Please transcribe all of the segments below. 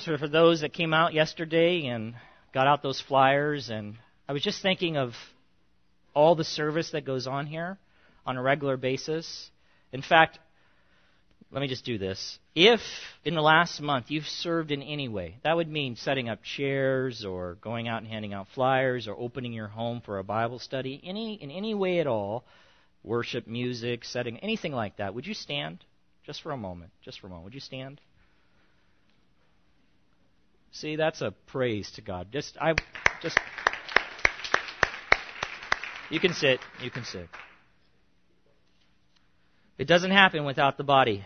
for those that came out yesterday and got out those flyers. And I was just thinking of all the service that goes on here on a regular basis. In fact, let me just do this. If in the last month you've served in any way, that would mean setting up chairs or going out and handing out flyers or opening your home for a Bible study, any in any way at all, worship, music, setting, anything like that, would you stand just for a moment? Just for a moment. Would you stand? See, that's a praise to God. Just I just You can sit. You can sit. It doesn't happen without the body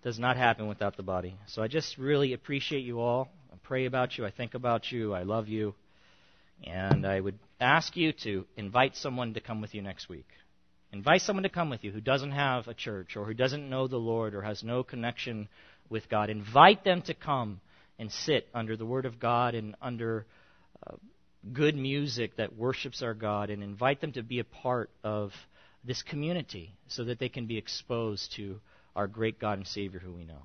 It does not happen without the body. So I just really appreciate you all. I pray about you. I think about you. I love you. And I would ask you to invite someone to come with you next week. Invite someone to come with you who doesn't have a church or who doesn't know the Lord or has no connection with God. Invite them to come and sit under the Word of God and under uh, good music that worships our God and invite them to be a part of this community so that they can be exposed to our great God and Savior who we know.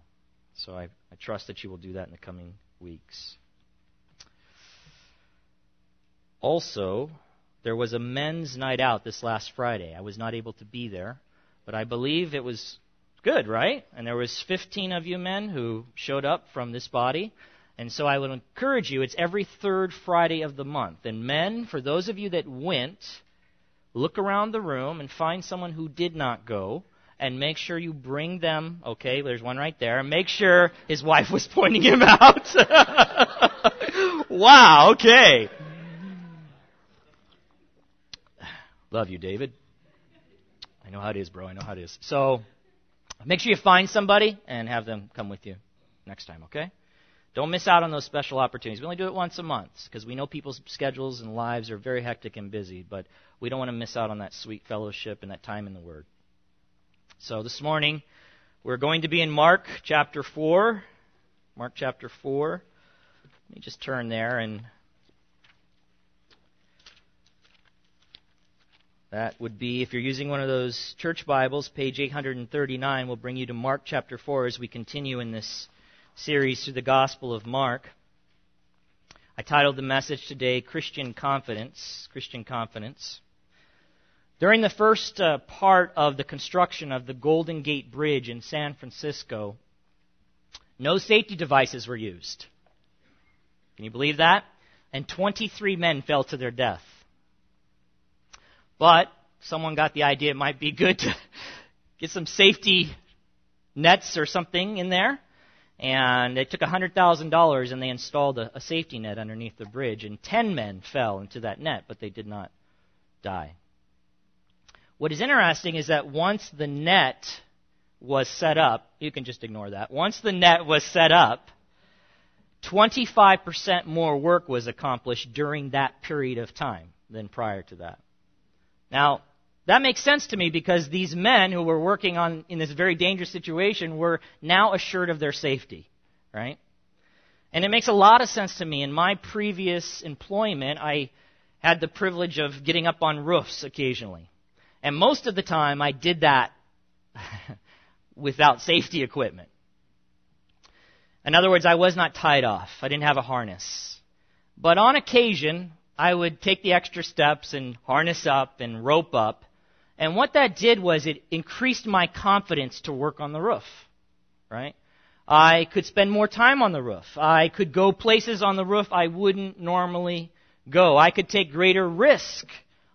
So I, I trust that you will do that in the coming weeks. Also, there was a men's night out this last Friday. I was not able to be there, but I believe it was good, right? And there was 15 of you men who showed up from this body. And so I would encourage you, it's every third Friday of the month. And men, for those of you that went, look around the room and find someone who did not go and make sure you bring them. Okay, there's one right there. Make sure his wife was pointing him out. wow, okay. Love you, David. I know how it is, bro. I know how it is. So make sure you find somebody and have them come with you next time, okay? Don't miss out on those special opportunities. We only do it once a month because we know people's schedules and lives are very hectic and busy, but we don't want to miss out on that sweet fellowship and that time in the Word. So this morning, we're going to be in Mark chapter 4. Mark chapter 4. Let me just turn there and that would be, if you're using one of those church Bibles, page 839 will bring you to Mark chapter 4 as we continue in this series through the Gospel of Mark. I titled the message today Christian Confidence. Christian Confidence. During the first uh, part of the construction of the Golden Gate Bridge in San Francisco, no safety devices were used. Can you believe that? And 23 men fell to their death. But someone got the idea it might be good to get some safety nets or something in there. And they took $100,000 and they installed a, a safety net underneath the bridge. And 10 men fell into that net, but they did not die. What is interesting is that once the net was set up, you can just ignore that. Once the net was set up, 25% more work was accomplished during that period of time than prior to that. Now, that makes sense to me because these men who were working on in this very dangerous situation were now assured of their safety, right? And it makes a lot of sense to me. In my previous employment, I had the privilege of getting up on roofs occasionally. And most of the time, I did that without safety equipment. In other words, I was not tied off. I didn't have a harness. But on occasion, I would take the extra steps and harness up and rope up. And what that did was it increased my confidence to work on the roof. Right? I could spend more time on the roof. I could go places on the roof I wouldn't normally go. I could take greater risk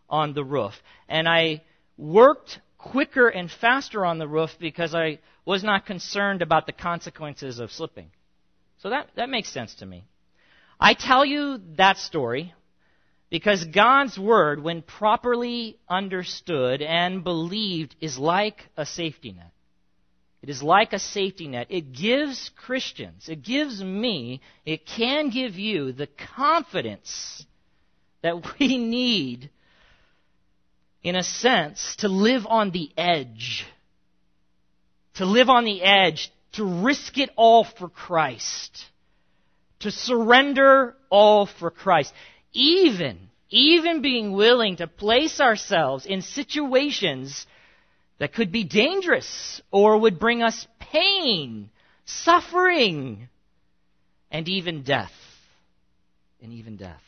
on the roof. And I worked quicker and faster on the roof because I was not concerned about the consequences of slipping. So that, that makes sense to me. I tell you that story because God's Word, when properly understood and believed, is like a safety net. It is like a safety net. It gives Christians, it gives me, it can give you the confidence that we need in a sense, to live on the edge. To live on the edge, to risk it all for Christ. To surrender all for Christ. Even, even being willing to place ourselves in situations that could be dangerous or would bring us pain, suffering. and even death. And even death.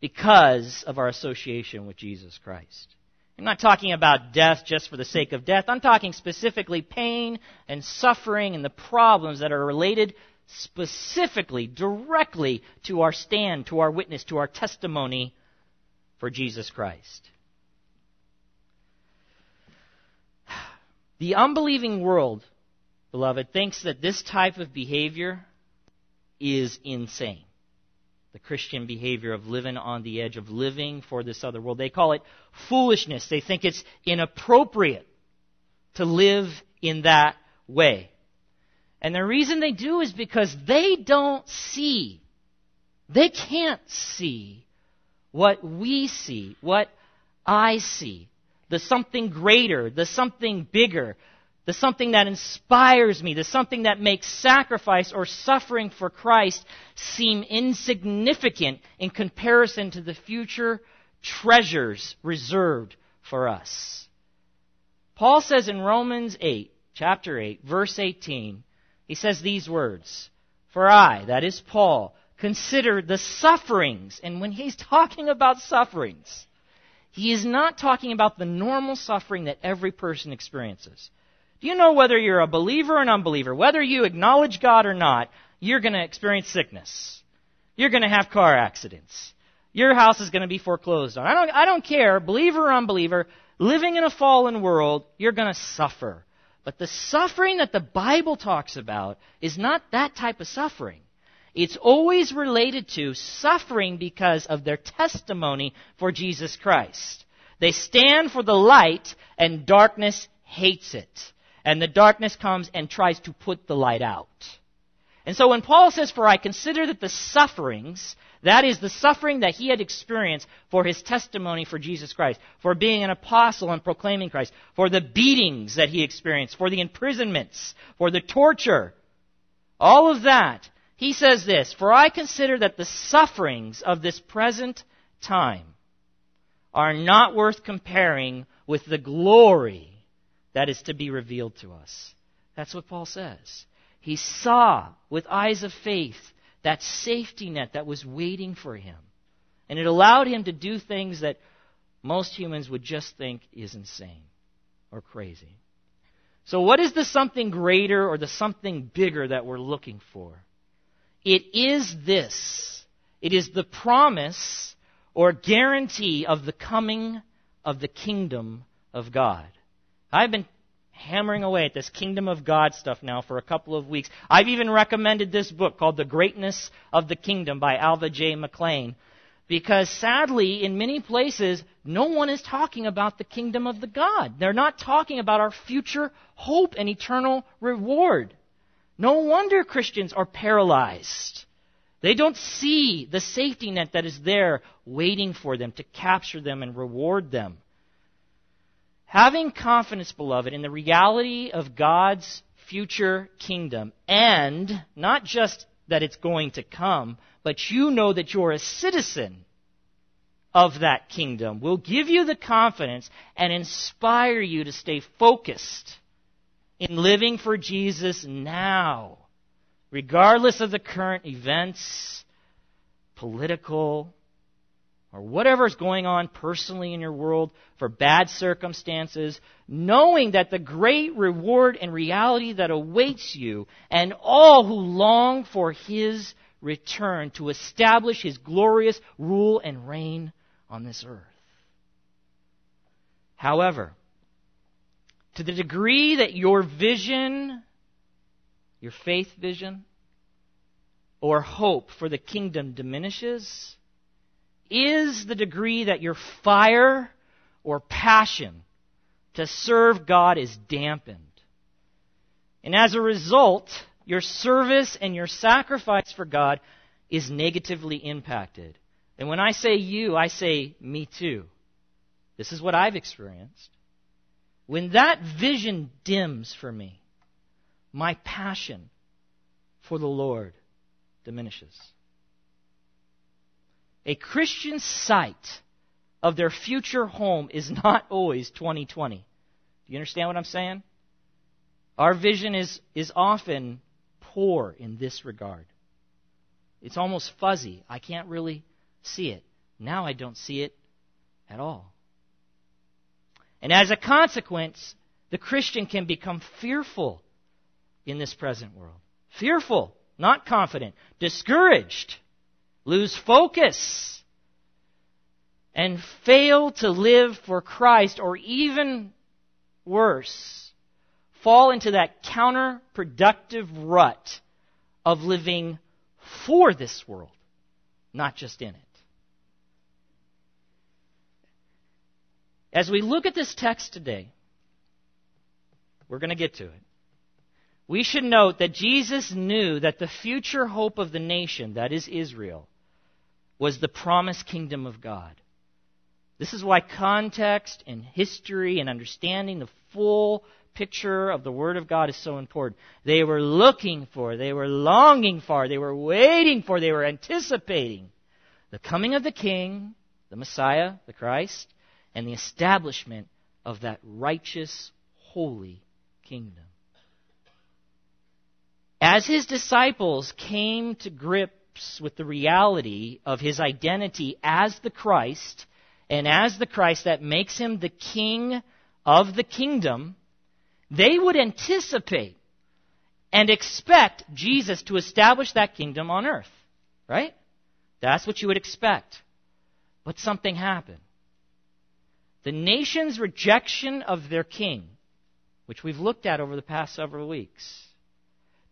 Because of our association with Jesus Christ. I'm not talking about death just for the sake of death. I'm talking specifically pain and suffering and the problems that are related specifically, directly to our stand, to our witness, to our testimony for Jesus Christ. The unbelieving world, beloved, thinks that this type of behavior is insane. The Christian behavior of living on the edge, of living for this other world. They call it foolishness. They think it's inappropriate to live in that way. And the reason they do is because they don't see, they can't see what we see, what I see the something greater, the something bigger, the something that inspires me, the something that makes sacrifice or suffering for Christ seem insignificant in comparison to the future treasures reserved for us. Paul says in Romans 8, chapter 8, verse 18, he says these words, For I, that is Paul, consider the sufferings, and when he's talking about sufferings, he is not talking about the normal suffering that every person experiences. Do you know whether you're a believer or an unbeliever, whether you acknowledge God or not, you're going to experience sickness. You're going to have car accidents. Your house is going to be foreclosed on. I don't, I don't care, believer or unbeliever, living in a fallen world, you're going to suffer. But the suffering that the Bible talks about is not that type of suffering. It's always related to suffering because of their testimony for Jesus Christ. They stand for the light and darkness hates it. And the darkness comes and tries to put the light out. And so when Paul says, For I consider that the sufferings, that is the suffering that he had experienced for his testimony for Jesus Christ, for being an apostle and proclaiming Christ, for the beatings that he experienced, for the imprisonments, for the torture, all of that he says this For I consider that the sufferings of this present time are not worth comparing with the glory that is to be revealed to us. That's what Paul says. He saw with eyes of faith that safety net that was waiting for him. And it allowed him to do things that most humans would just think is insane or crazy. So, what is the something greater or the something bigger that we're looking for? It is this. It is the promise or guarantee of the coming of the kingdom of God. I've been hammering away at this kingdom of God stuff now for a couple of weeks. I've even recommended this book called The Greatness of the Kingdom by Alva J. McClain because sadly, in many places, no one is talking about the kingdom of the God. They're not talking about our future hope and eternal reward. No wonder Christians are paralyzed. They don't see the safety net that is there waiting for them to capture them and reward them. Having confidence, beloved, in the reality of God's future kingdom, and not just that it's going to come, but you know that you're a citizen of that kingdom, will give you the confidence and inspire you to stay focused in living for Jesus now, regardless of the current events, political, or whatever is going on personally in your world for bad circumstances, knowing that the great reward and reality that awaits you and all who long for His return to establish His glorious rule and reign on this earth. However, to the degree that your vision, your faith vision, or hope for the kingdom diminishes, is the degree that your fire or passion to serve God is dampened. And as a result, your service and your sacrifice for God is negatively impacted. And when I say you, I say me too. This is what I've experienced. When that vision dims for me, my passion for the Lord diminishes. A Christian's sight of their future home is not always 2020. Do you understand what I'm saying? Our vision is, is often poor in this regard. It's almost fuzzy. I can't really see it. Now I don't see it at all. And as a consequence, the Christian can become fearful in this present world. Fearful, not confident, discouraged, lose focus, and fail to live for Christ, or even worse, fall into that counterproductive rut of living for this world, not just in it. As we look at this text today, we're going to get to it. We should note that Jesus knew that the future hope of the nation, that is Israel, was the promised kingdom of God. This is why context and history and understanding the full picture of the Word of God is so important. They were looking for, they were longing for, they were waiting for, they were anticipating the coming of the King, the Messiah, the Christ, and the establishment of that righteous, holy kingdom. As his disciples came to grips with the reality of his identity as the Christ, and as the Christ that makes him the king of the kingdom, they would anticipate and expect Jesus to establish that kingdom on earth. Right? That's what you would expect. But something happened. The nation's rejection of their king, which we've looked at over the past several weeks,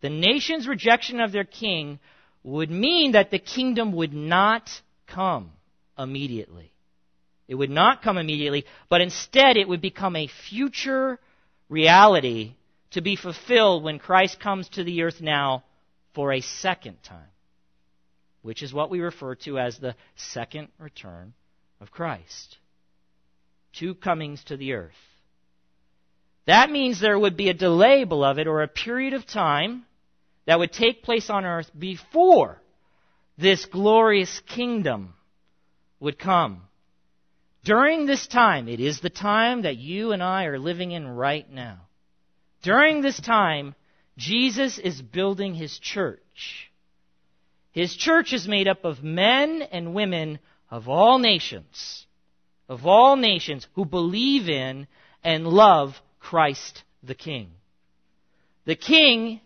the nation's rejection of their king would mean that the kingdom would not come immediately. It would not come immediately, but instead it would become a future reality to be fulfilled when Christ comes to the earth now for a second time, which is what we refer to as the second return of Christ. Two comings to the earth. That means there would be a delay, beloved, or a period of time that would take place on earth before this glorious kingdom would come. During this time, it is the time that you and I are living in right now. During this time, Jesus is building his church. His church is made up of men and women of all nations, of all nations who believe in and love Christ the King. The King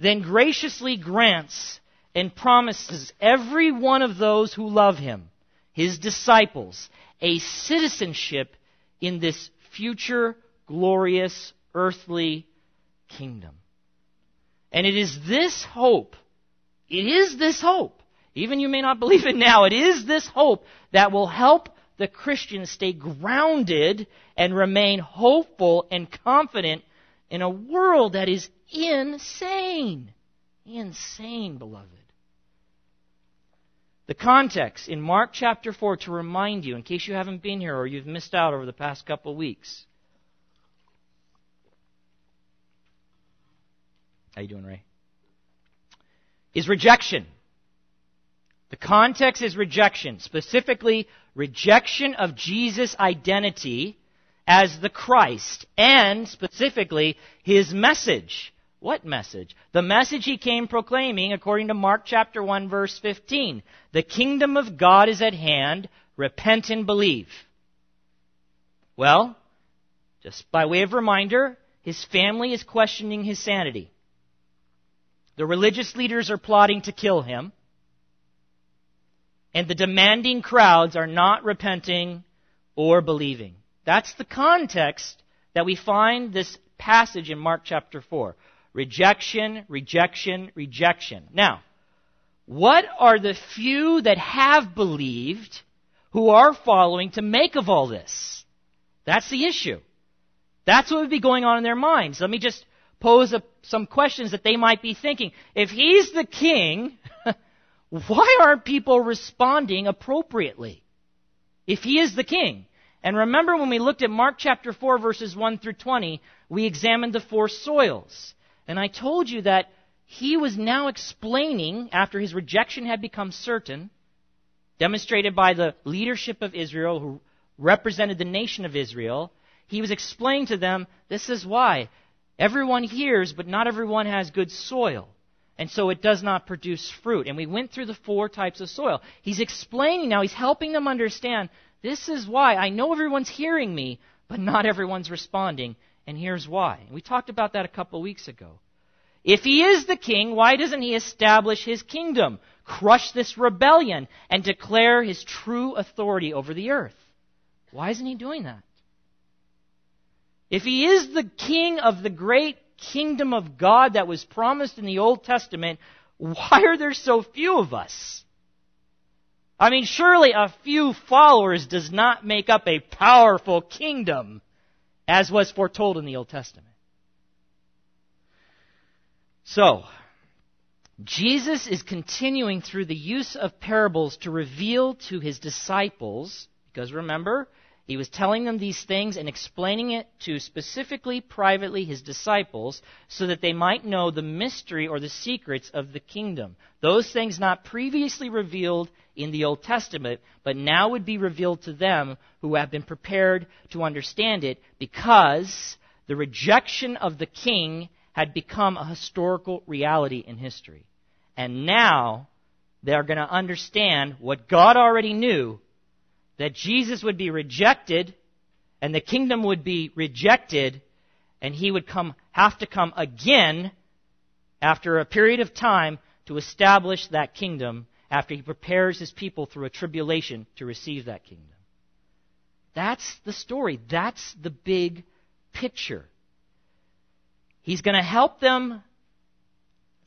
then graciously grants and promises every one of those who love him, his disciples, a citizenship in this future glorious earthly kingdom. And it is this hope, it is this hope, even you may not believe it now, it is this hope that will help the Christian stay grounded and remain hopeful and confident in a world that is insane. Insane, beloved. The context in Mark chapter 4 to remind you, in case you haven't been here or you've missed out over the past couple of weeks. How you doing, Ray? Is rejection. The context is rejection, specifically rejection of Jesus' identity as the Christ and specifically his message. What message? The message he came proclaiming according to Mark chapter 1 verse 15. The kingdom of God is at hand. Repent and believe. Well, just by way of reminder, his family is questioning his sanity. The religious leaders are plotting to kill him. And the demanding crowds are not repenting or believing. That's the context that we find this passage in Mark chapter 4. Rejection, rejection, rejection. Now, what are the few that have believed who are following to make of all this? That's the issue. That's what would be going on in their minds. Let me just pose a, some questions that they might be thinking. If he's the king, why aren't people responding appropriately? If he is the king. And remember when we looked at Mark chapter 4 verses 1 through 20, we examined the four soils. And I told you that he was now explaining, after his rejection had become certain, demonstrated by the leadership of Israel who represented the nation of Israel, he was explaining to them, this is why. Everyone hears, but not everyone has good soil. and so it does not produce fruit. And we went through the four types of soil. He's explaining now, he's helping them understand this is why. I know everyone's hearing me, but not everyone's responding, and here's why. We talked about that a couple weeks ago. If he is the king, why doesn't he establish his kingdom, crush this rebellion, and declare his true authority over the earth? Why isn't he doing that? If he is the king of the great kingdom of God that was promised in the Old Testament, why are there so few of us? I mean, surely a few followers does not make up a powerful kingdom, as was foretold in the Old Testament. So, Jesus is continuing through the use of parables to reveal to his disciples, because remember, he was telling them these things and explaining it to specifically, privately, his disciples, so that they might know the mystery or the secrets of the kingdom. Those things not previously revealed in the Old Testament, but now would be revealed to them who have been prepared to understand it because the rejection of the king had become a historical reality in history. And now they're going to understand what God already knew that Jesus would be rejected and the kingdom would be rejected and he would come have to come again after a period of time to establish that kingdom after he prepares his people through a tribulation to receive that kingdom. That's the story. That's the big picture. He's going to help them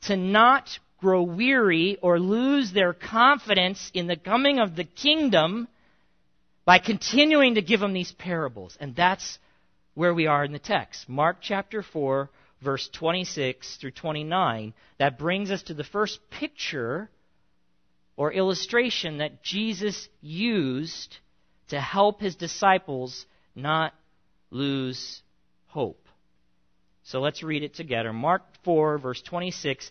to not grow weary or lose their confidence in the coming of the kingdom by continuing to give them these parables. And that's where we are in the text. Mark chapter 4, verse 26 through 29. That brings us to the first picture or illustration that Jesus used to help his disciples not lose hope. So let's read it together. Mark 4, verse 26.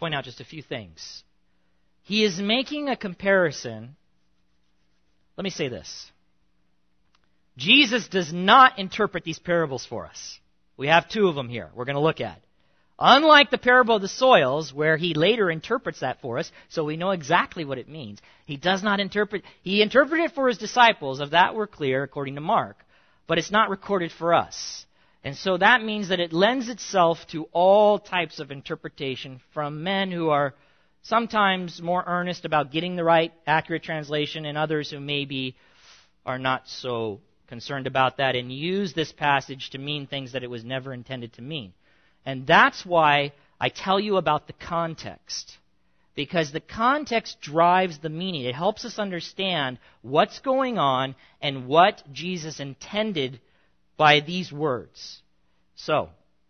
point out just a few things. He is making a comparison. Let me say this. Jesus does not interpret these parables for us. We have two of them here we're going to look at. Unlike the parable of the soils, where he later interprets that for us, so we know exactly what it means. He does not interpret, he interpreted it for his disciples, of that we're clear, according to Mark, but it's not recorded for us. And so that means that it lends itself to all types of interpretation from men who are sometimes more earnest about getting the right, accurate translation, and others who maybe are not so concerned about that and use this passage to mean things that it was never intended to mean. And that's why I tell you about the context. Because the context drives the meaning. It helps us understand what's going on and what Jesus intended by these words. So,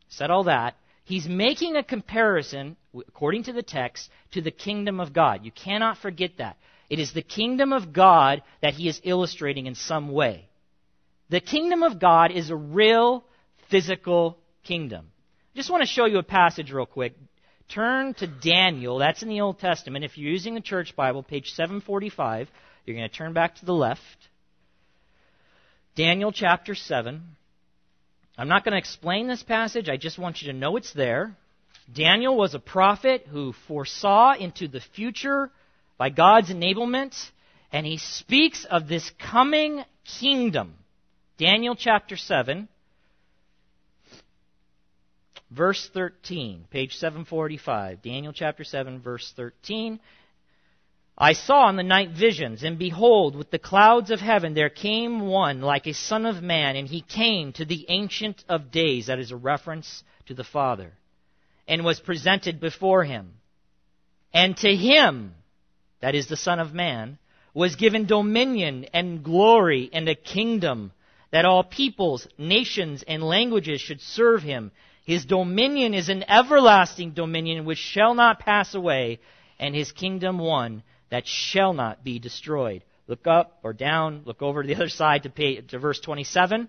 said all that, he's making a comparison, according to the text, to the kingdom of God. You cannot forget that. It is the kingdom of God that he is illustrating in some way. The kingdom of God is a real physical kingdom. I just want to show you a passage real quick. Turn to Daniel. That's in the Old Testament. If you're using the church Bible, page 745, you're going to turn back to the left. Daniel chapter 7. I'm not going to explain this passage, I just want you to know it's there. Daniel was a prophet who foresaw into the future by God's enablement, and he speaks of this coming kingdom. Daniel chapter 7, verse 13, page 745. Daniel chapter 7, verse 13. I saw in the night visions, and behold, with the clouds of heaven there came one like a son of man, and he came to the Ancient of Days, that is a reference to the Father, and was presented before him. And to him, that is the Son of Man, was given dominion and glory and a kingdom, that all peoples, nations, and languages should serve him. His dominion is an everlasting dominion which shall not pass away, and his kingdom one that shall not be destroyed. Look up or down, look over to the other side to, pay, to verse 27.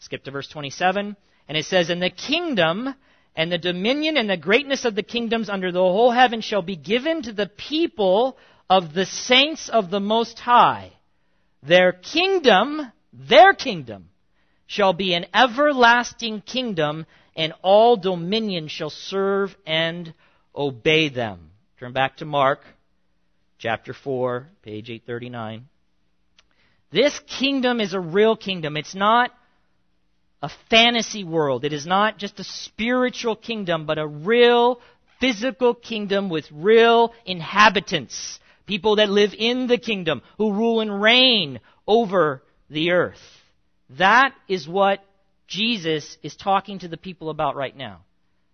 Skip to verse 27. And it says, And the kingdom and the dominion and the greatness of the kingdoms under the whole heaven shall be given to the people of the saints of the Most High. Their kingdom, their kingdom, shall be an everlasting kingdom, and all dominion shall serve and obey them. Turn back to Mark chapter 4, page 839. This kingdom is a real kingdom. It's not a fantasy world. It is not just a spiritual kingdom, but a real physical kingdom with real inhabitants. People that live in the kingdom, who rule and reign over the earth. That is what Jesus is talking to the people about right now.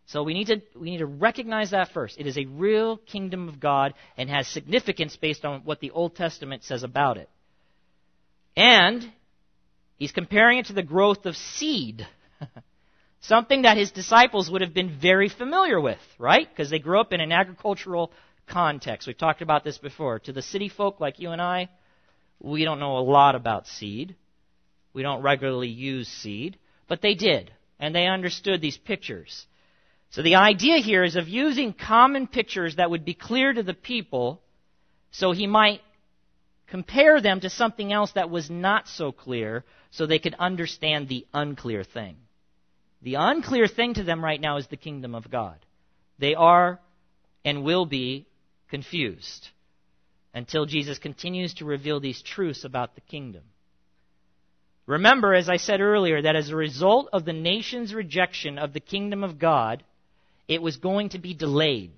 So we need to we need to recognize that first. It is a real kingdom of God and has significance based on what the Old Testament says about it. And he's comparing it to the growth of seed. Something that his disciples would have been very familiar with, right? Because they grew up in an agricultural context. We've talked about this before. To the city folk like you and I, we don't know a lot about seed. We don't regularly use seed. But they did. And they understood these pictures. So the idea here is of using common pictures that would be clear to the people so he might compare them to something else that was not so clear so they could understand the unclear thing. The unclear thing to them right now is the kingdom of God. They are and will be confused until Jesus continues to reveal these truths about the kingdom. Remember, as I said earlier, that as a result of the nation's rejection of the kingdom of God, it was going to be delayed.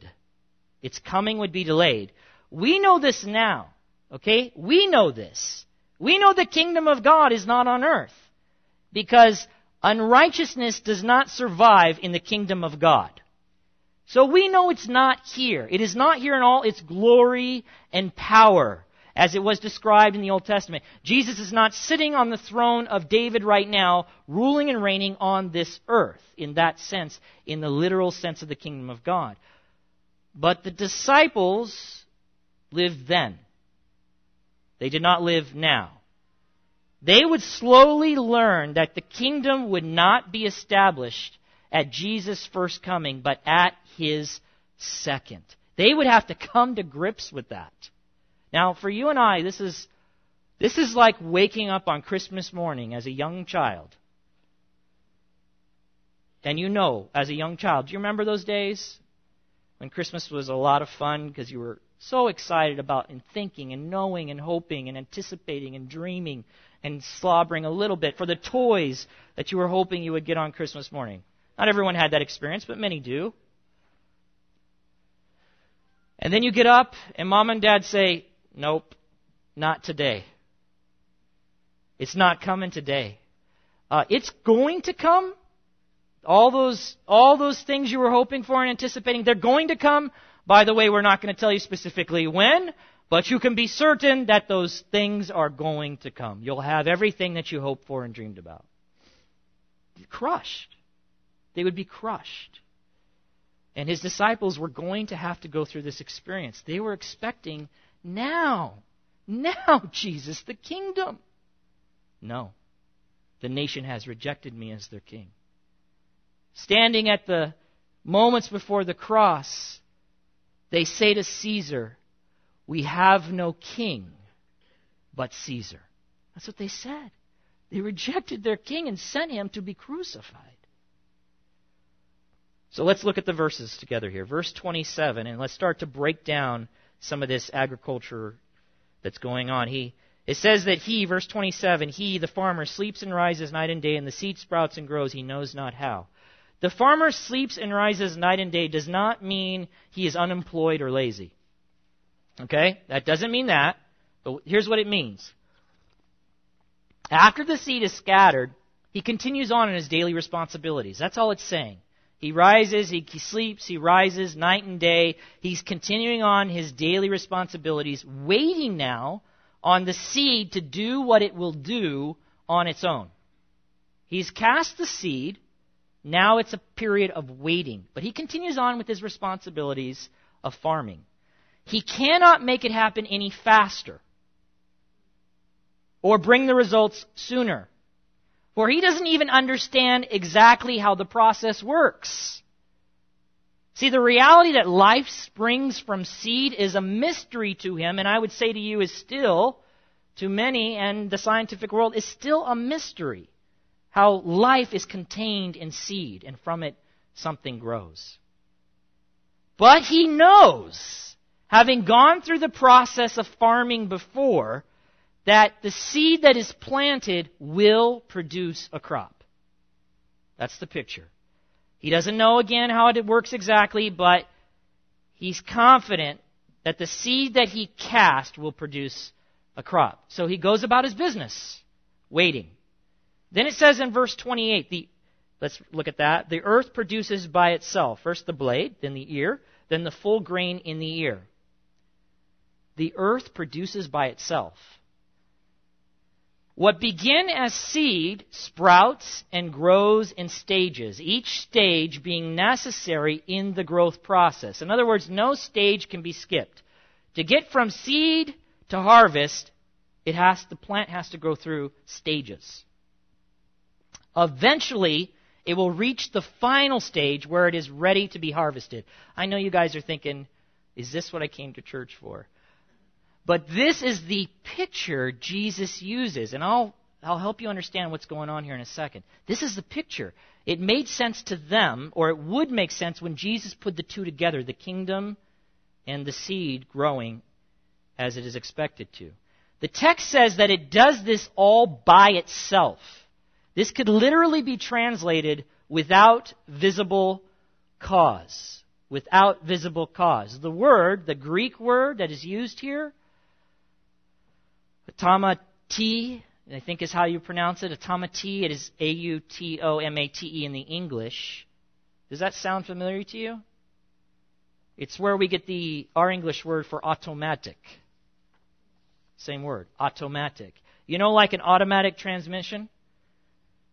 Its coming would be delayed. We know this now. Okay? We know this. We know the kingdom of God is not on earth. Because unrighteousness does not survive in the kingdom of God. So we know it's not here. It is not here in all its glory and power as it was described in the Old Testament. Jesus is not sitting on the throne of David right now, ruling and reigning on this earth, in that sense, in the literal sense of the kingdom of God. But the disciples lived then. They did not live now. They would slowly learn that the kingdom would not be established at Jesus' first coming, but at his second. They would have to come to grips with that. Now, for you and I, this is, this is like waking up on Christmas morning as a young child. And you know, as a young child, do you remember those days when Christmas was a lot of fun because you were so excited about and thinking and knowing and hoping and anticipating and dreaming and slobbering a little bit for the toys that you were hoping you would get on Christmas morning? Not everyone had that experience, but many do. And then you get up, and mom and dad say, Nope, not today. It's not coming today. Uh, it's going to come. All those, all those things you were hoping for and anticipating, they're going to come. By the way, we're not going to tell you specifically when, but you can be certain that those things are going to come. You'll have everything that you hoped for and dreamed about. Crushed. They would be crushed. And his disciples were going to have to go through this experience. They were expecting now, now, Jesus, the kingdom. No. The nation has rejected me as their king. Standing at the moments before the cross, they say to Caesar, We have no king but Caesar. That's what they said. They rejected their king and sent him to be crucified. So let's look at the verses together here. Verse 27, and let's start to break down some of this agriculture that's going on. He it says that he, verse 27, he, the farmer, sleeps and rises night and day, and the seed sprouts and grows, he knows not how. The farmer sleeps and rises night and day does not mean he is unemployed or lazy. Okay? That doesn't mean that. But here's what it means. After the seed is scattered, he continues on in his daily responsibilities. That's all it's saying. He rises, he, sleeps, he rises night and day. He's continuing on his daily responsibilities, waiting now on the seed to do what it will do on its own. He's cast the seed, Now it's a period of waiting. But he continues on with his responsibilities of farming. He cannot make it happen any faster or bring the results sooner. For he doesn't even understand exactly how the process works. See, the reality that life springs from seed is a mystery to him, and I would say to you is still, to many and the scientific world, is still a mystery. How life is contained in seed, and from it something grows. But he knows, having gone through the process of farming before, that the seed that is planted will produce a crop. That's the picture. He doesn't know again how it works exactly, but he's confident that the seed that he cast will produce a crop. So he goes about his business, waiting. Then it says in verse 28, the, let's look at that. The earth produces by itself first the blade, then the ear, then the full grain in the ear. The earth produces by itself. What begin as seed sprouts and grows in stages, each stage being necessary in the growth process. In other words, no stage can be skipped. To get from seed to harvest, it has the plant has to go through stages. Eventually, it will reach the final stage where it is ready to be harvested. I know you guys are thinking, is this what I came to church for? But this is the picture Jesus uses, and I'll, I'll help you understand what's going on here in a second. This is the picture. It made sense to them, or it would make sense when Jesus put the two together the kingdom and the seed growing as it is expected to. The text says that it does this all by itself. This could literally be translated without visible cause. Without visible cause. The word, the Greek word that is used here, Automati, I think is how you pronounce it. Automati, it is A-U-T-O-M-A-T-E in the English. Does that sound familiar to you? It's where we get the our English word for automatic. Same word, automatic. You know, like an automatic transmission,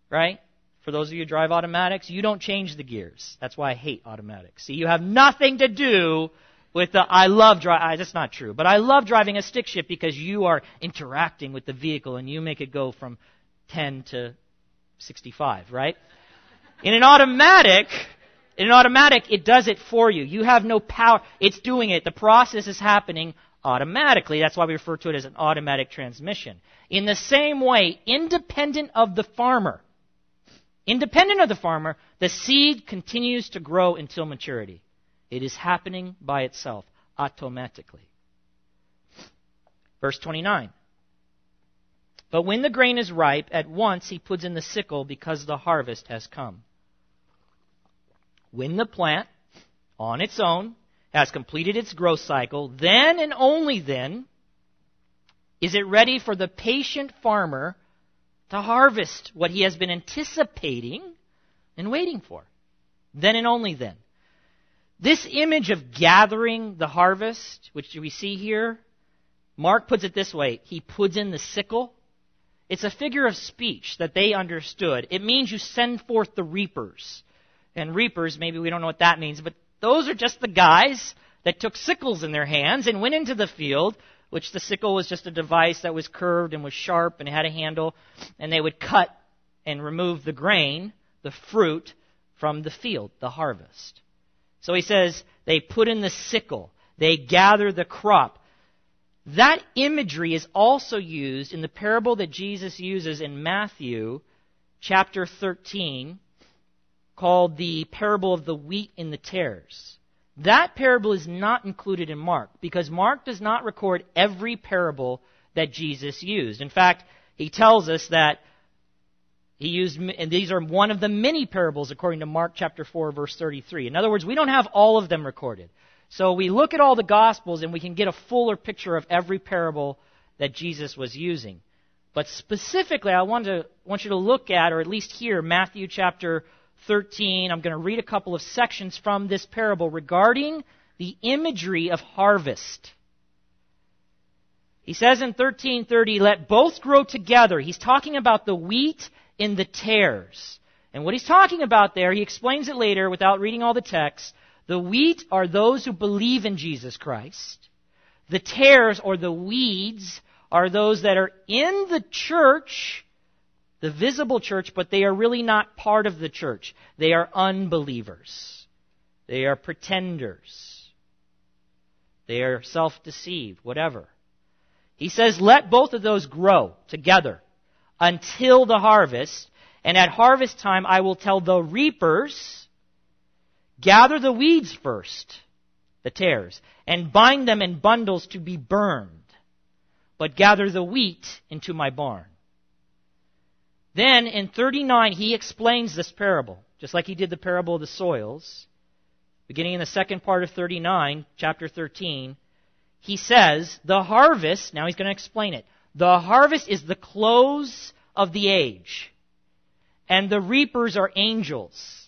right? For those of you who drive automatics, you don't change the gears. That's why I hate automatics. See, you have nothing to do with the I love driving. That's not true, but I love driving a stick shift because you are interacting with the vehicle and you make it go from 10 to 65, right? In an automatic, in an automatic, it does it for you. You have no power. It's doing it. The process is happening automatically. That's why we refer to it as an automatic transmission. In the same way, independent of the farmer, independent of the farmer, the seed continues to grow until maturity. It is happening by itself, automatically. Verse 29. But when the grain is ripe, at once he puts in the sickle because the harvest has come. When the plant, on its own, has completed its growth cycle, then and only then is it ready for the patient farmer to harvest what he has been anticipating and waiting for. Then and only then. This image of gathering the harvest, which we see here, Mark puts it this way He puts in the sickle. It's a figure of speech that they understood. It means you send forth the reapers. And reapers, maybe we don't know what that means, but those are just the guys that took sickles in their hands and went into the field, which the sickle was just a device that was curved and was sharp and had a handle, and they would cut and remove the grain, the fruit, from the field, the harvest. So he says, they put in the sickle, they gather the crop. That imagery is also used in the parable that Jesus uses in Matthew chapter 13 called the parable of the wheat and the tares. That parable is not included in Mark because Mark does not record every parable that Jesus used. In fact, he tells us that he used, and these are one of the many parables according to Mark chapter 4 verse 33. In other words, we don't have all of them recorded. So we look at all the gospels and we can get a fuller picture of every parable that Jesus was using. But specifically, I want to, want you to look at, or at least hear, Matthew chapter 13. I'm going to read a couple of sections from this parable regarding the imagery of harvest. He says in 1330, let both grow together. He's talking about the wheat in the tares. And what he's talking about there, he explains it later without reading all the text. The wheat are those who believe in Jesus Christ. The tares or the weeds are those that are in the church, the visible church, but they are really not part of the church. They are unbelievers. They are pretenders. They are self-deceived, whatever. He says, let both of those grow together until the harvest. And at harvest time, I will tell the reapers, gather the weeds first, the tares, and bind them in bundles to be burned, but gather the wheat into my barn. Then in 39, he explains this parable, just like he did the parable of the soils. Beginning in the second part of 39, chapter 13, he says, the harvest, now he's going to explain it. The harvest is the close of the age, and the reapers are angels.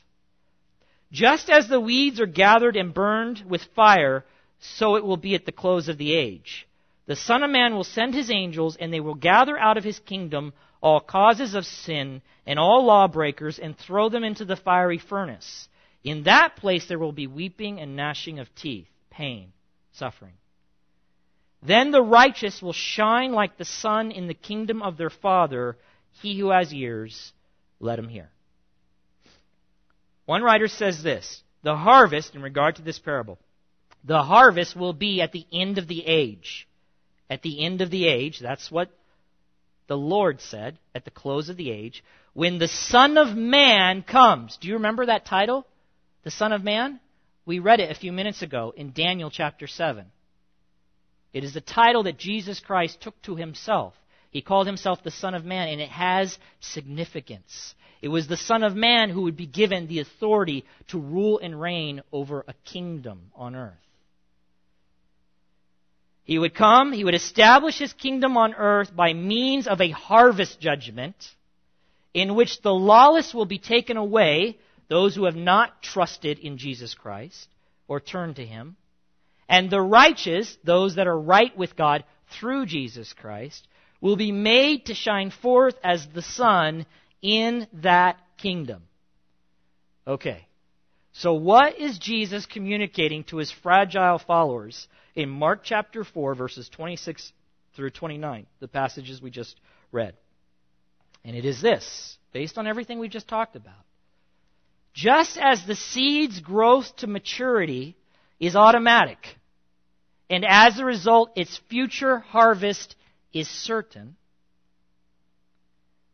Just as the weeds are gathered and burned with fire, so it will be at the close of the age. The Son of Man will send his angels, and they will gather out of his kingdom all causes of sin and all lawbreakers and throw them into the fiery furnace. In that place there will be weeping and gnashing of teeth, pain, suffering. Then the righteous will shine like the sun in the kingdom of their Father. He who has ears, let him hear. One writer says this The harvest, in regard to this parable, the harvest will be at the end of the age. At the end of the age, that's what the Lord said at the close of the age, when the Son of Man comes. Do you remember that title? The Son of Man? We read it a few minutes ago in Daniel chapter 7. It is the title that Jesus Christ took to himself. He called himself the Son of Man, and it has significance. It was the Son of Man who would be given the authority to rule and reign over a kingdom on earth. He would come, he would establish his kingdom on earth by means of a harvest judgment in which the lawless will be taken away, those who have not trusted in Jesus Christ or turned to him. And the righteous, those that are right with God through Jesus Christ, will be made to shine forth as the sun in that kingdom. Okay. So what is Jesus communicating to his fragile followers in Mark chapter 4 verses 26 through 29, the passages we just read? And it is this, based on everything we just talked about. Just as the seed's growth to maturity is automatic, and as a result, its future harvest is certain,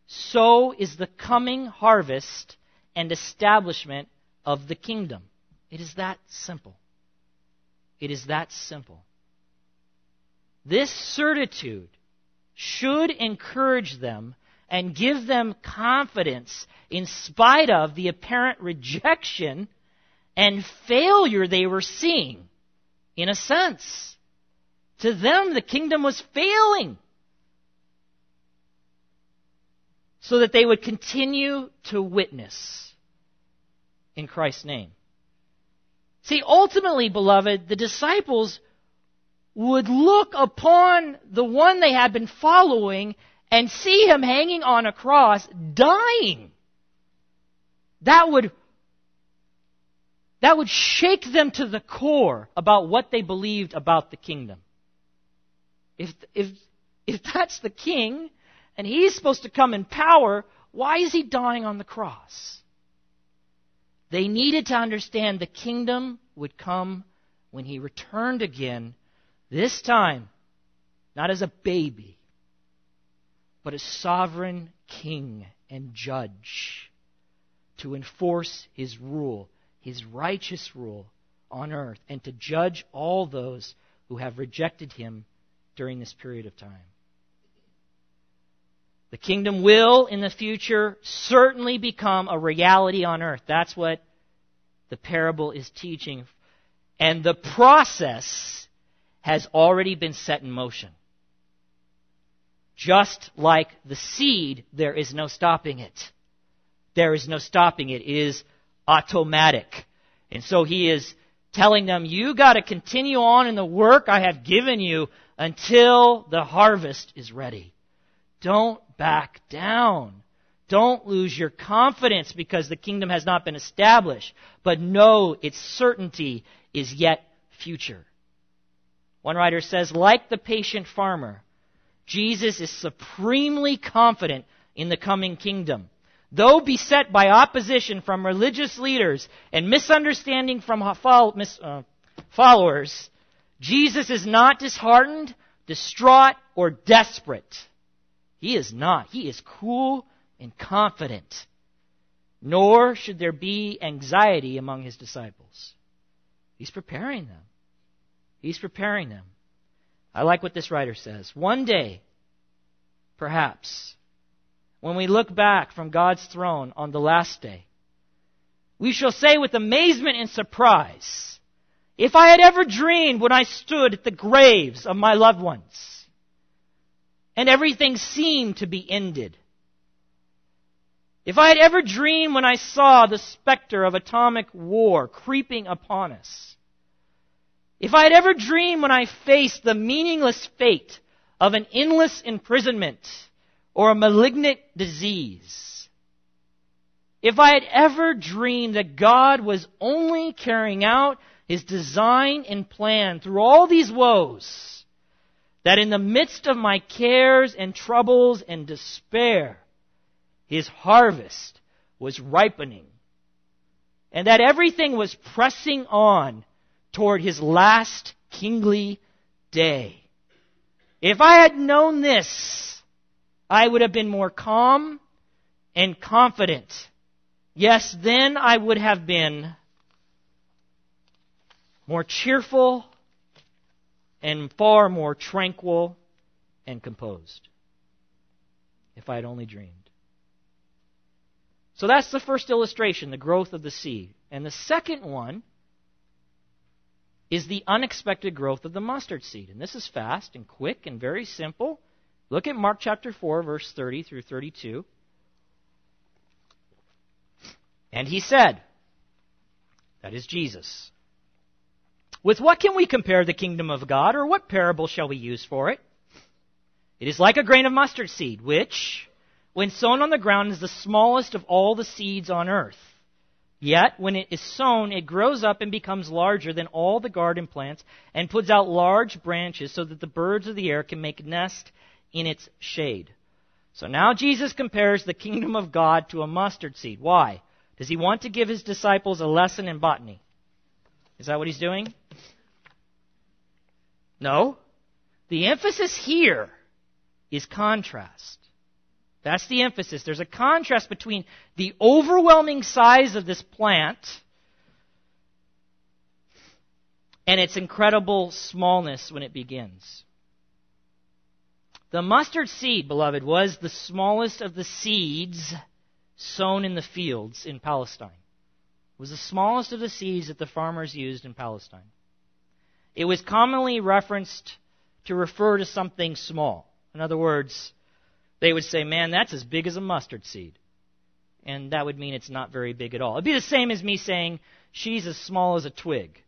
so is the coming harvest and establishment of the kingdom. It is that simple. It is that simple. This certitude should encourage them and give them confidence in spite of the apparent rejection and failure they were seeing in a sense. To them, the kingdom was failing. So that they would continue to witness in Christ's name. See, ultimately, beloved, the disciples would look upon the one they had been following and see him hanging on a cross, dying. That would that would shake them to the core about what they believed about the kingdom. If, if, if that's the king, and he's supposed to come in power, why is he dying on the cross? They needed to understand the kingdom would come when he returned again, this time, not as a baby, but as sovereign king and judge to enforce his rule his righteous rule on earth and to judge all those who have rejected him during this period of time. The kingdom will, in the future, certainly become a reality on earth. That's what the parable is teaching. And the process has already been set in motion. Just like the seed, there is no stopping it. There is no stopping it. It is automatic. And so he is telling them, you gotta continue on in the work I have given you until the harvest is ready. Don't back down. Don't lose your confidence because the kingdom has not been established, but know its certainty is yet future. One writer says, like the patient farmer, Jesus is supremely confident in the coming kingdom. Though beset by opposition from religious leaders and misunderstanding from uh, followers, Jesus is not disheartened, distraught, or desperate. He is not. He is cool and confident. Nor should there be anxiety among his disciples. He's preparing them. He's preparing them. I like what this writer says. One day, perhaps, when we look back from God's throne on the last day, we shall say with amazement and surprise, if I had ever dreamed when I stood at the graves of my loved ones, and everything seemed to be ended, if I had ever dreamed when I saw the specter of atomic war creeping upon us, if I had ever dreamed when I faced the meaningless fate of an endless imprisonment or a malignant disease. If I had ever dreamed that God was only carrying out his design and plan through all these woes, that in the midst of my cares and troubles and despair, his harvest was ripening, and that everything was pressing on toward his last kingly day. If I had known this, I would have been more calm and confident. Yes, then I would have been more cheerful and far more tranquil and composed. If I had only dreamed. So that's the first illustration, the growth of the seed. And the second one is the unexpected growth of the mustard seed. And this is fast and quick and very simple. Look at Mark chapter 4, verse 30 through 32. And he said, that is Jesus. With what can we compare the kingdom of God, or what parable shall we use for it? It is like a grain of mustard seed, which, when sown on the ground, is the smallest of all the seeds on earth. Yet, when it is sown, it grows up and becomes larger than all the garden plants, and puts out large branches so that the birds of the air can make nest in its shade. So now Jesus compares the kingdom of God to a mustard seed. Why? Does he want to give his disciples a lesson in botany? Is that what he's doing? No. The emphasis here is contrast. That's the emphasis. There's a contrast between the overwhelming size of this plant and its incredible smallness when it begins. The mustard seed, beloved, was the smallest of the seeds sown in the fields in Palestine. It was the smallest of the seeds that the farmers used in Palestine. It was commonly referenced to refer to something small. In other words, they would say, man, that's as big as a mustard seed. And that would mean it's not very big at all. It'd be the same as me saying, she's as small as a twig.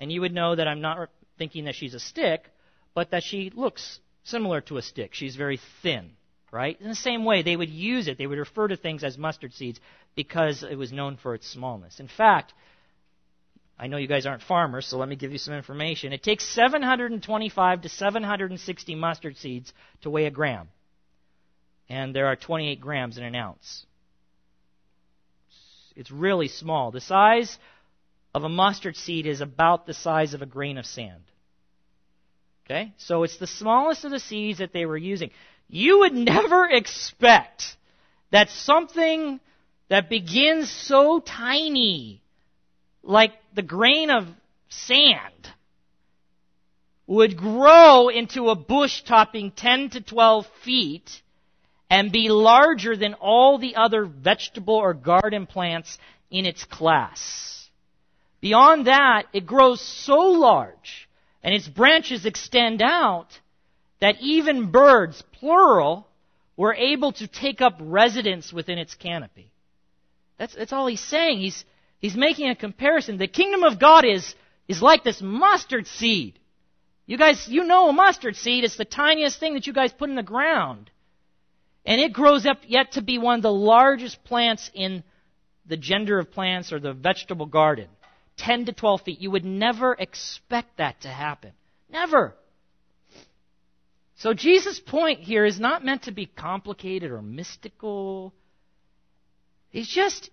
And you would know that I'm not thinking that she's a stick, but that she looks similar to a stick. She's very thin, right? In the same way, they would use it, they would refer to things as mustard seeds because it was known for its smallness. In fact, I know you guys aren't farmers, so let me give you some information. It takes 725 to 760 mustard seeds to weigh a gram. And there are 28 grams in an ounce. It's really small. The size of a mustard seed is about the size of a grain of sand. Okay? So it's the smallest of the seeds that they were using. You would never expect that something that begins so tiny, like the grain of sand, would grow into a bush topping 10 to 12 feet and be larger than all the other vegetable or garden plants in its class. Beyond that, it grows so large and its branches extend out that even birds, plural, were able to take up residence within its canopy. That's, that's all he's saying. He's, he's making a comparison. The kingdom of God is, is like this mustard seed. You guys, you know a mustard seed. It's the tiniest thing that you guys put in the ground. And it grows up yet to be one of the largest plants in the gender of plants or the vegetable garden. 10 to 12 feet. You would never expect that to happen. Never. So Jesus' point here is not meant to be complicated or mystical. He's just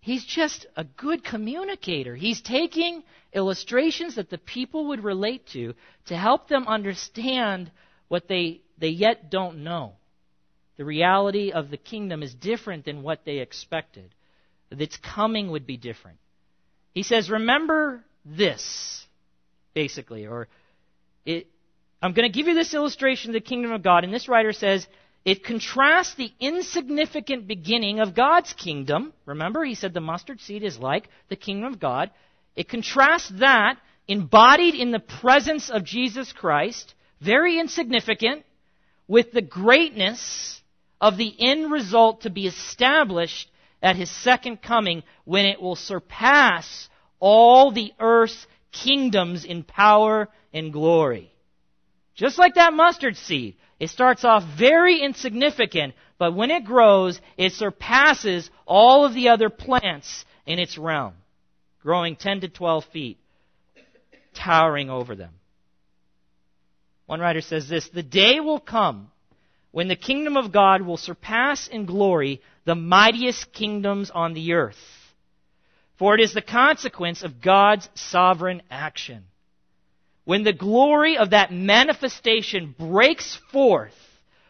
he's just a good communicator. He's taking illustrations that the people would relate to to help them understand what they they yet don't know. The reality of the kingdom is different than what they expected. Its coming would be different. He says, Remember this, basically, or it, I'm going to give you this illustration of the kingdom of God, and this writer says, it contrasts the insignificant beginning of God's kingdom. Remember, he said the mustard seed is like the kingdom of God. It contrasts that, embodied in the presence of Jesus Christ, very insignificant, with the greatness of the end result to be established at his second coming when it will surpass all the earth's kingdoms in power and glory. Just like that mustard seed, it starts off very insignificant, but when it grows, it surpasses all of the other plants in its realm, growing 10 to 12 feet, towering over them. One writer says this The day will come when the kingdom of God will surpass in glory the mightiest kingdoms on the earth. For it is the consequence of God's sovereign action. When the glory of that manifestation breaks forth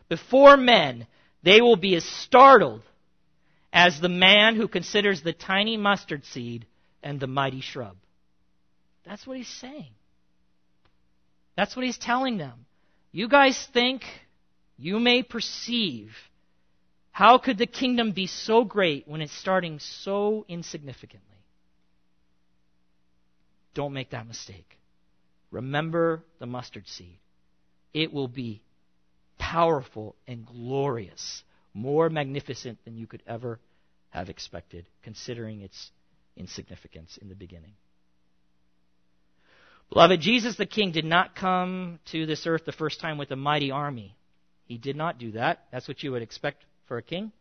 before men, they will be as startled as the man who considers the tiny mustard seed and the mighty shrub. That's what he's saying. That's what he's telling them. You guys think you may perceive how could the kingdom be so great when it's starting so insignificantly? Don't make that mistake. Remember the mustard seed. It will be powerful and glorious, more magnificent than you could ever have expected, considering its insignificance in the beginning. Beloved, Jesus the King did not come to this earth the first time with a mighty army. He did not do that. That's what you would expect for a king.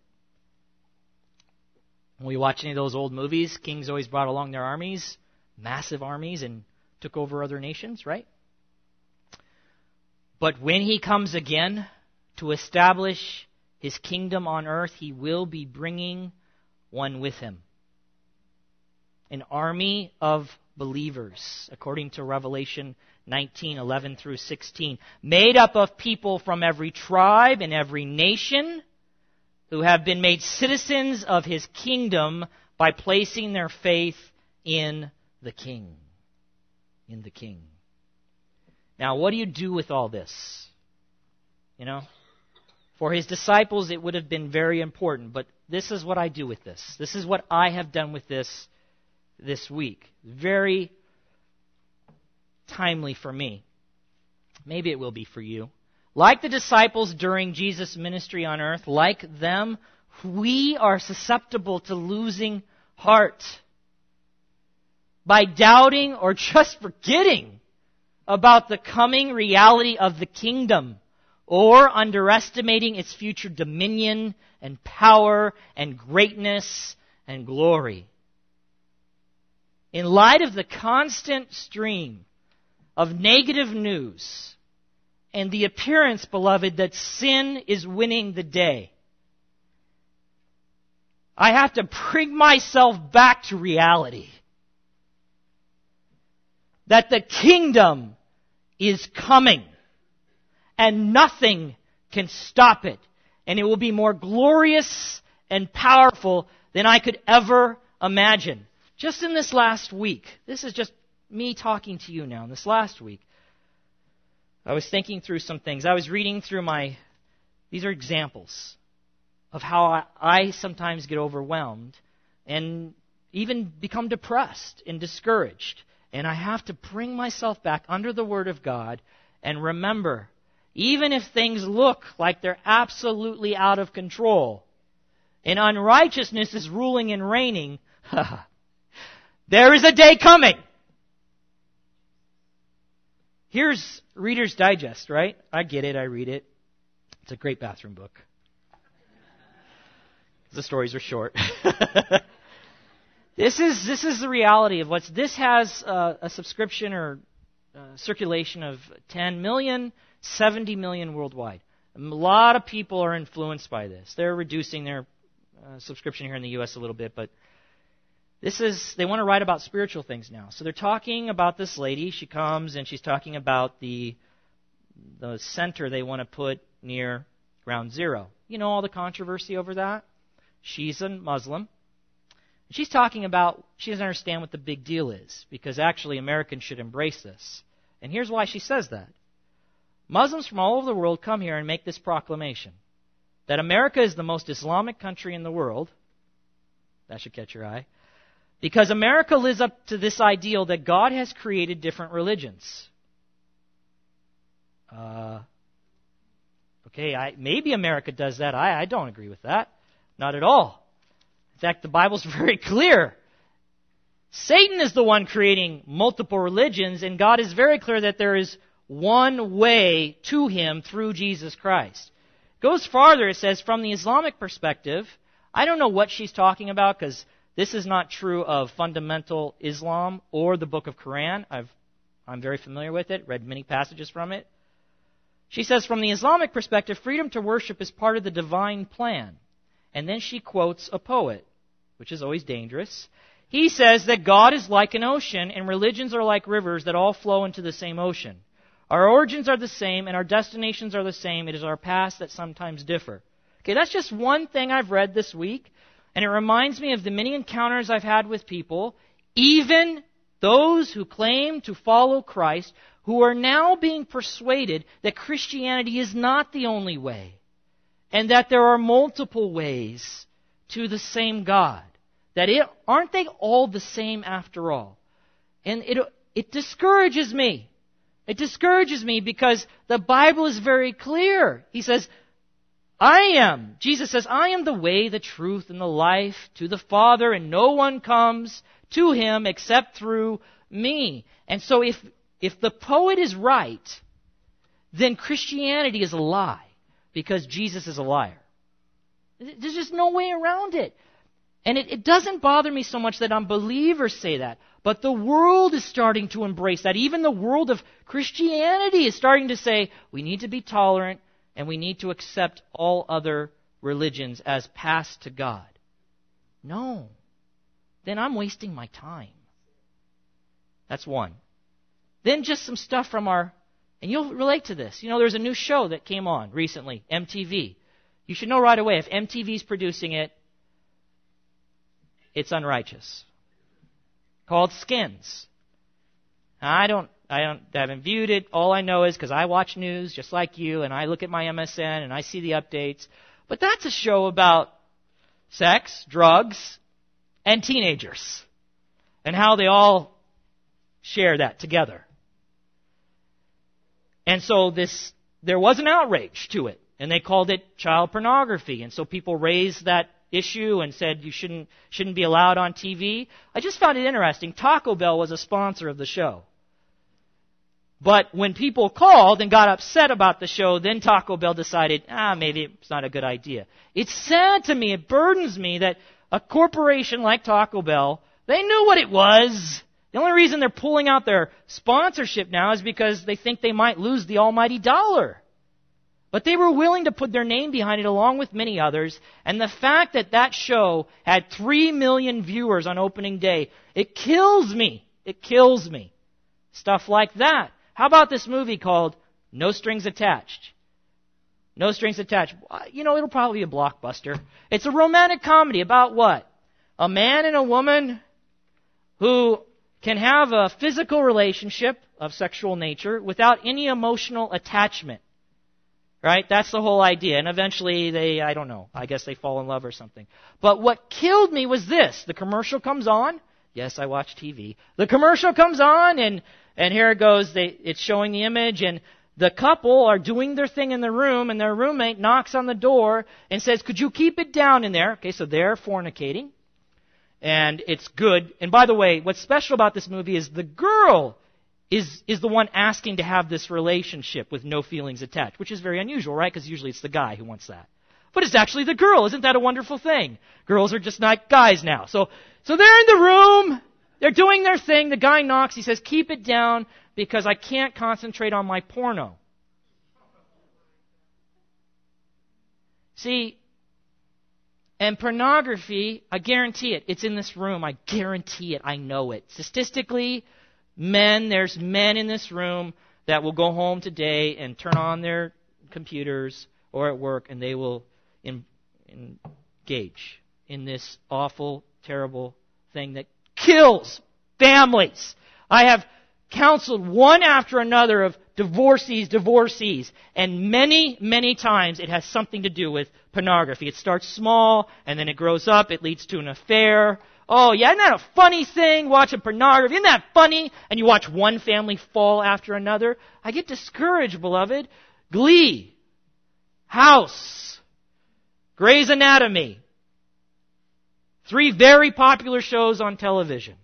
When we watch any of those old movies, kings always brought along their armies, massive armies, and took over other nations, right? But when he comes again to establish his kingdom on earth, he will be bringing one with him. An army of believers, according to Revelation 19, 11 through 16, made up of people from every tribe and every nation who have been made citizens of his kingdom by placing their faith in the king. In the king. Now, what do you do with all this? You know? For his disciples, it would have been very important, but this is what I do with this. This is what I have done with this this week. Very timely for me. Maybe it will be for you. Like the disciples during Jesus' ministry on earth, like them, we are susceptible to losing heart by doubting or just forgetting about the coming reality of the kingdom or underestimating its future dominion and power and greatness and glory. In light of the constant stream of negative news and the appearance, beloved, that sin is winning the day. I have to bring myself back to reality. That the kingdom is coming and nothing can stop it. And it will be more glorious and powerful than I could ever imagine. Just in this last week, this is just me talking to you now, in this last week, I was thinking through some things. I was reading through my, these are examples of how I, I sometimes get overwhelmed and even become depressed and discouraged. And I have to bring myself back under the Word of God and remember, even if things look like they're absolutely out of control and unrighteousness is ruling and reigning, there is a day coming Here's Reader's Digest, right? I get it, I read it. It's a great bathroom book. The stories are short. this is this is the reality of what's this has uh, a subscription or uh, circulation of 10 million, 70 million worldwide. A lot of people are influenced by this. They're reducing their uh, subscription here in the U.S. a little bit, but this is they want to write about spiritual things now. So they're talking about this lady. She comes and she's talking about the the center they want to put near ground zero. You know all the controversy over that? She's a Muslim. She's talking about she doesn't understand what the big deal is because actually Americans should embrace this. And here's why she says that. Muslims from all over the world come here and make this proclamation that America is the most Islamic country in the world. That should catch your eye. Because America lives up to this ideal that God has created different religions. Uh, okay, I, maybe America does that. I, I don't agree with that. Not at all. In fact, the Bible's very clear. Satan is the one creating multiple religions, and God is very clear that there is one way to him through Jesus Christ. It goes farther, it says, from the Islamic perspective, I don't know what she's talking about because this is not true of fundamental Islam or the book of Quran. i am very familiar with it, read many passages from it. She says, from the Islamic perspective, freedom to worship is part of the divine plan. And then she quotes a poet, which is always dangerous. He says that God is like an ocean and religions are like rivers that all flow into the same ocean. Our origins are the same and our destinations are the same. It is our past that sometimes differ. Okay, that's just one thing I've read this week, and it reminds me of the many encounters I've had with people, even those who claim to follow Christ, who are now being persuaded that Christianity is not the only way, and that there are multiple ways to the same God. That it, aren't they all the same after all? And it, it discourages me it discourages me because the Bible is very clear. He says, I am. Jesus says, I am the way, the truth, and the life to the Father, and no one comes to him except through me. And so if, if the poet is right, then Christianity is a lie because Jesus is a liar. There's just no way around it. And it, it doesn't bother me so much that unbelievers say that. But the world is starting to embrace that. Even the world of Christianity is starting to say we need to be tolerant and we need to accept all other religions as passed to God. No. Then I'm wasting my time. That's one. Then just some stuff from our, and you'll relate to this. You know, there's a new show that came on recently, MTV. You should know right away if MTV's producing it, it's unrighteous called Skins. I don't, I don't, I haven't viewed it. All I know is because I watch news just like you, and I look at my MSN and I see the updates. But that's a show about sex, drugs, and teenagers, and how they all share that together. And so this, there was an outrage to it, and they called it child pornography, and so people raised that issue and said you shouldn't shouldn't be allowed on TV. I just found it interesting. Taco Bell was a sponsor of the show. But when people called and got upset about the show, then Taco Bell decided, ah, maybe it's not a good idea. It's sad to me, it burdens me that a corporation like Taco Bell, they knew what it was. The only reason they're pulling out their sponsorship now is because they think they might lose the almighty dollar. But they were willing to put their name behind it along with many others. And the fact that that show had 3 million viewers on opening day, it kills me. It kills me. Stuff like that. How about this movie called No Strings Attached? No Strings Attached. Uh, you know, it'll probably be a blockbuster. It's a romantic comedy about what? A man and a woman who can have a physical relationship of sexual nature without any emotional attachment. Right? That's the whole idea. And eventually they, I don't know, I guess they fall in love or something. But what killed me was this. The commercial comes on. Yes, I watch TV. The commercial comes on and, and here it goes. They, it's showing the image and the couple are doing their thing in the room and their roommate knocks on the door and says, could you keep it down in there? Okay, so they're fornicating. And it's good. And by the way, what's special about this movie is the girl is, is the one asking to have this relationship with no feelings attached, which is very unusual, right? Because usually it's the guy who wants that. But it's actually the girl. Isn't that a wonderful thing? Girls are just not guys now. So, so they're in the room. They're doing their thing. The guy knocks. He says, keep it down because I can't concentrate on my porno. See, and pornography, I guarantee it. It's in this room. I guarantee it. I know it. Statistically, men, there's men in this room that will go home today and turn on their computers or at work and they will engage in this awful, terrible thing that kills families. I have counseled one after another of divorcees, divorcees, and many, many times it has something to do with pornography. It starts small, and then it grows up, it leads to an affair. Oh, yeah, isn't that a funny thing, watching pornography? Isn't that funny? And you watch one family fall after another. I get discouraged, beloved. Glee, House, Grey's Anatomy, three very popular shows on television.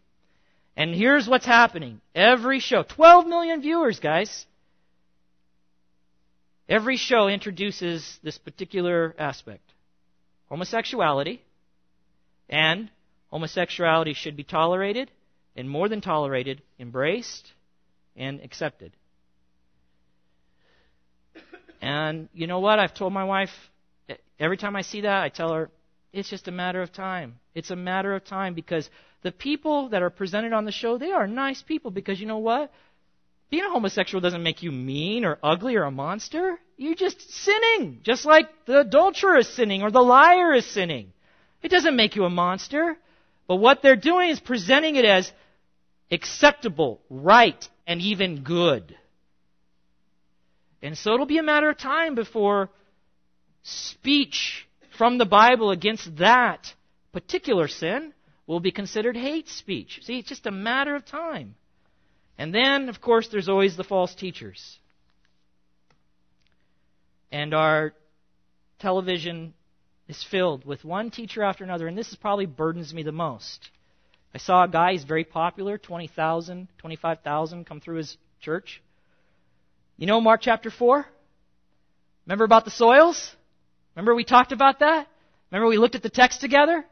And here's what's happening. Every show, 12 million viewers, guys. Every show introduces this particular aspect homosexuality, and homosexuality should be tolerated, and more than tolerated, embraced and accepted. And you know what? I've told my wife, every time I see that, I tell her, it's just a matter of time. It's a matter of time because the people that are presented on the show, they are nice people because you know what? Being a homosexual doesn't make you mean or ugly or a monster. You're just sinning, just like the adulterer is sinning or the liar is sinning. It doesn't make you a monster. But what they're doing is presenting it as acceptable, right, and even good. And so it'll be a matter of time before speech from the Bible against that particular sin will be considered hate speech. See, it's just a matter of time. And then, of course, there's always the false teachers. And our television is filled with one teacher after another, and this is probably burdens me the most. I saw a guy, he's very popular, 20,000, 25,000 come through his church. You know Mark chapter 4? Remember about the soils? Remember we talked about that? Remember we looked at the text together?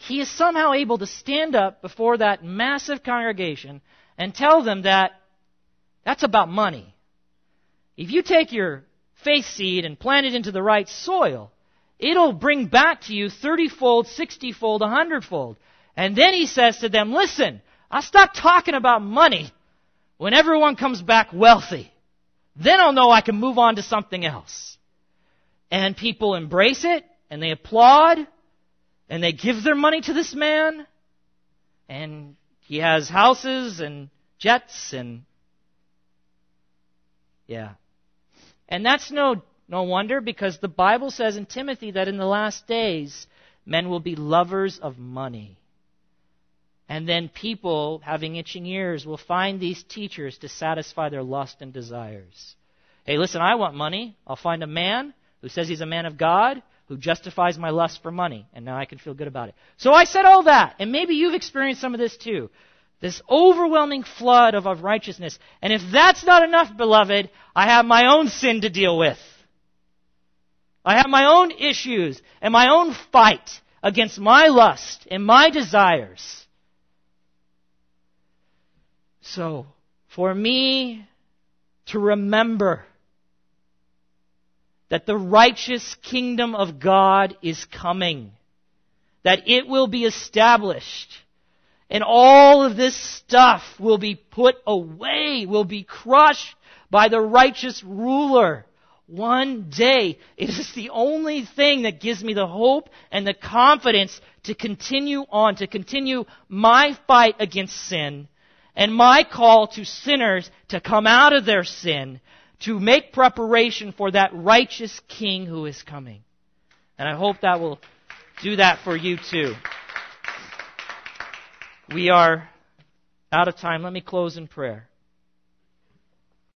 he is somehow able to stand up before that massive congregation and tell them that that's about money. If you take your faith seed and plant it into the right soil, it'll bring back to you 30 fold, 60 fold, 100 fold. And then he says to them, listen, I'll stop talking about money when everyone comes back wealthy. Then I'll know I can move on to something else. And people embrace it and they applaud and they give their money to this man, and he has houses and jets and yeah. And that's no no wonder because the Bible says in Timothy that in the last days men will be lovers of money. And then people, having itching ears, will find these teachers to satisfy their lust and desires. Hey, listen, I want money. I'll find a man who says he's a man of God, who justifies my lust for money, and now I can feel good about it. So I said all that, and maybe you've experienced some of this too. This overwhelming flood of, of righteousness. And if that's not enough, beloved, I have my own sin to deal with. I have my own issues and my own fight against my lust and my desires. So, for me to remember that the righteous kingdom of God is coming, that it will be established, and all of this stuff will be put away, will be crushed by the righteous ruler. One day, it is the only thing that gives me the hope and the confidence to continue on, to continue my fight against sin and my call to sinners to come out of their sin to make preparation for that righteous king who is coming. And I hope that will do that for you too. We are out of time. Let me close in prayer.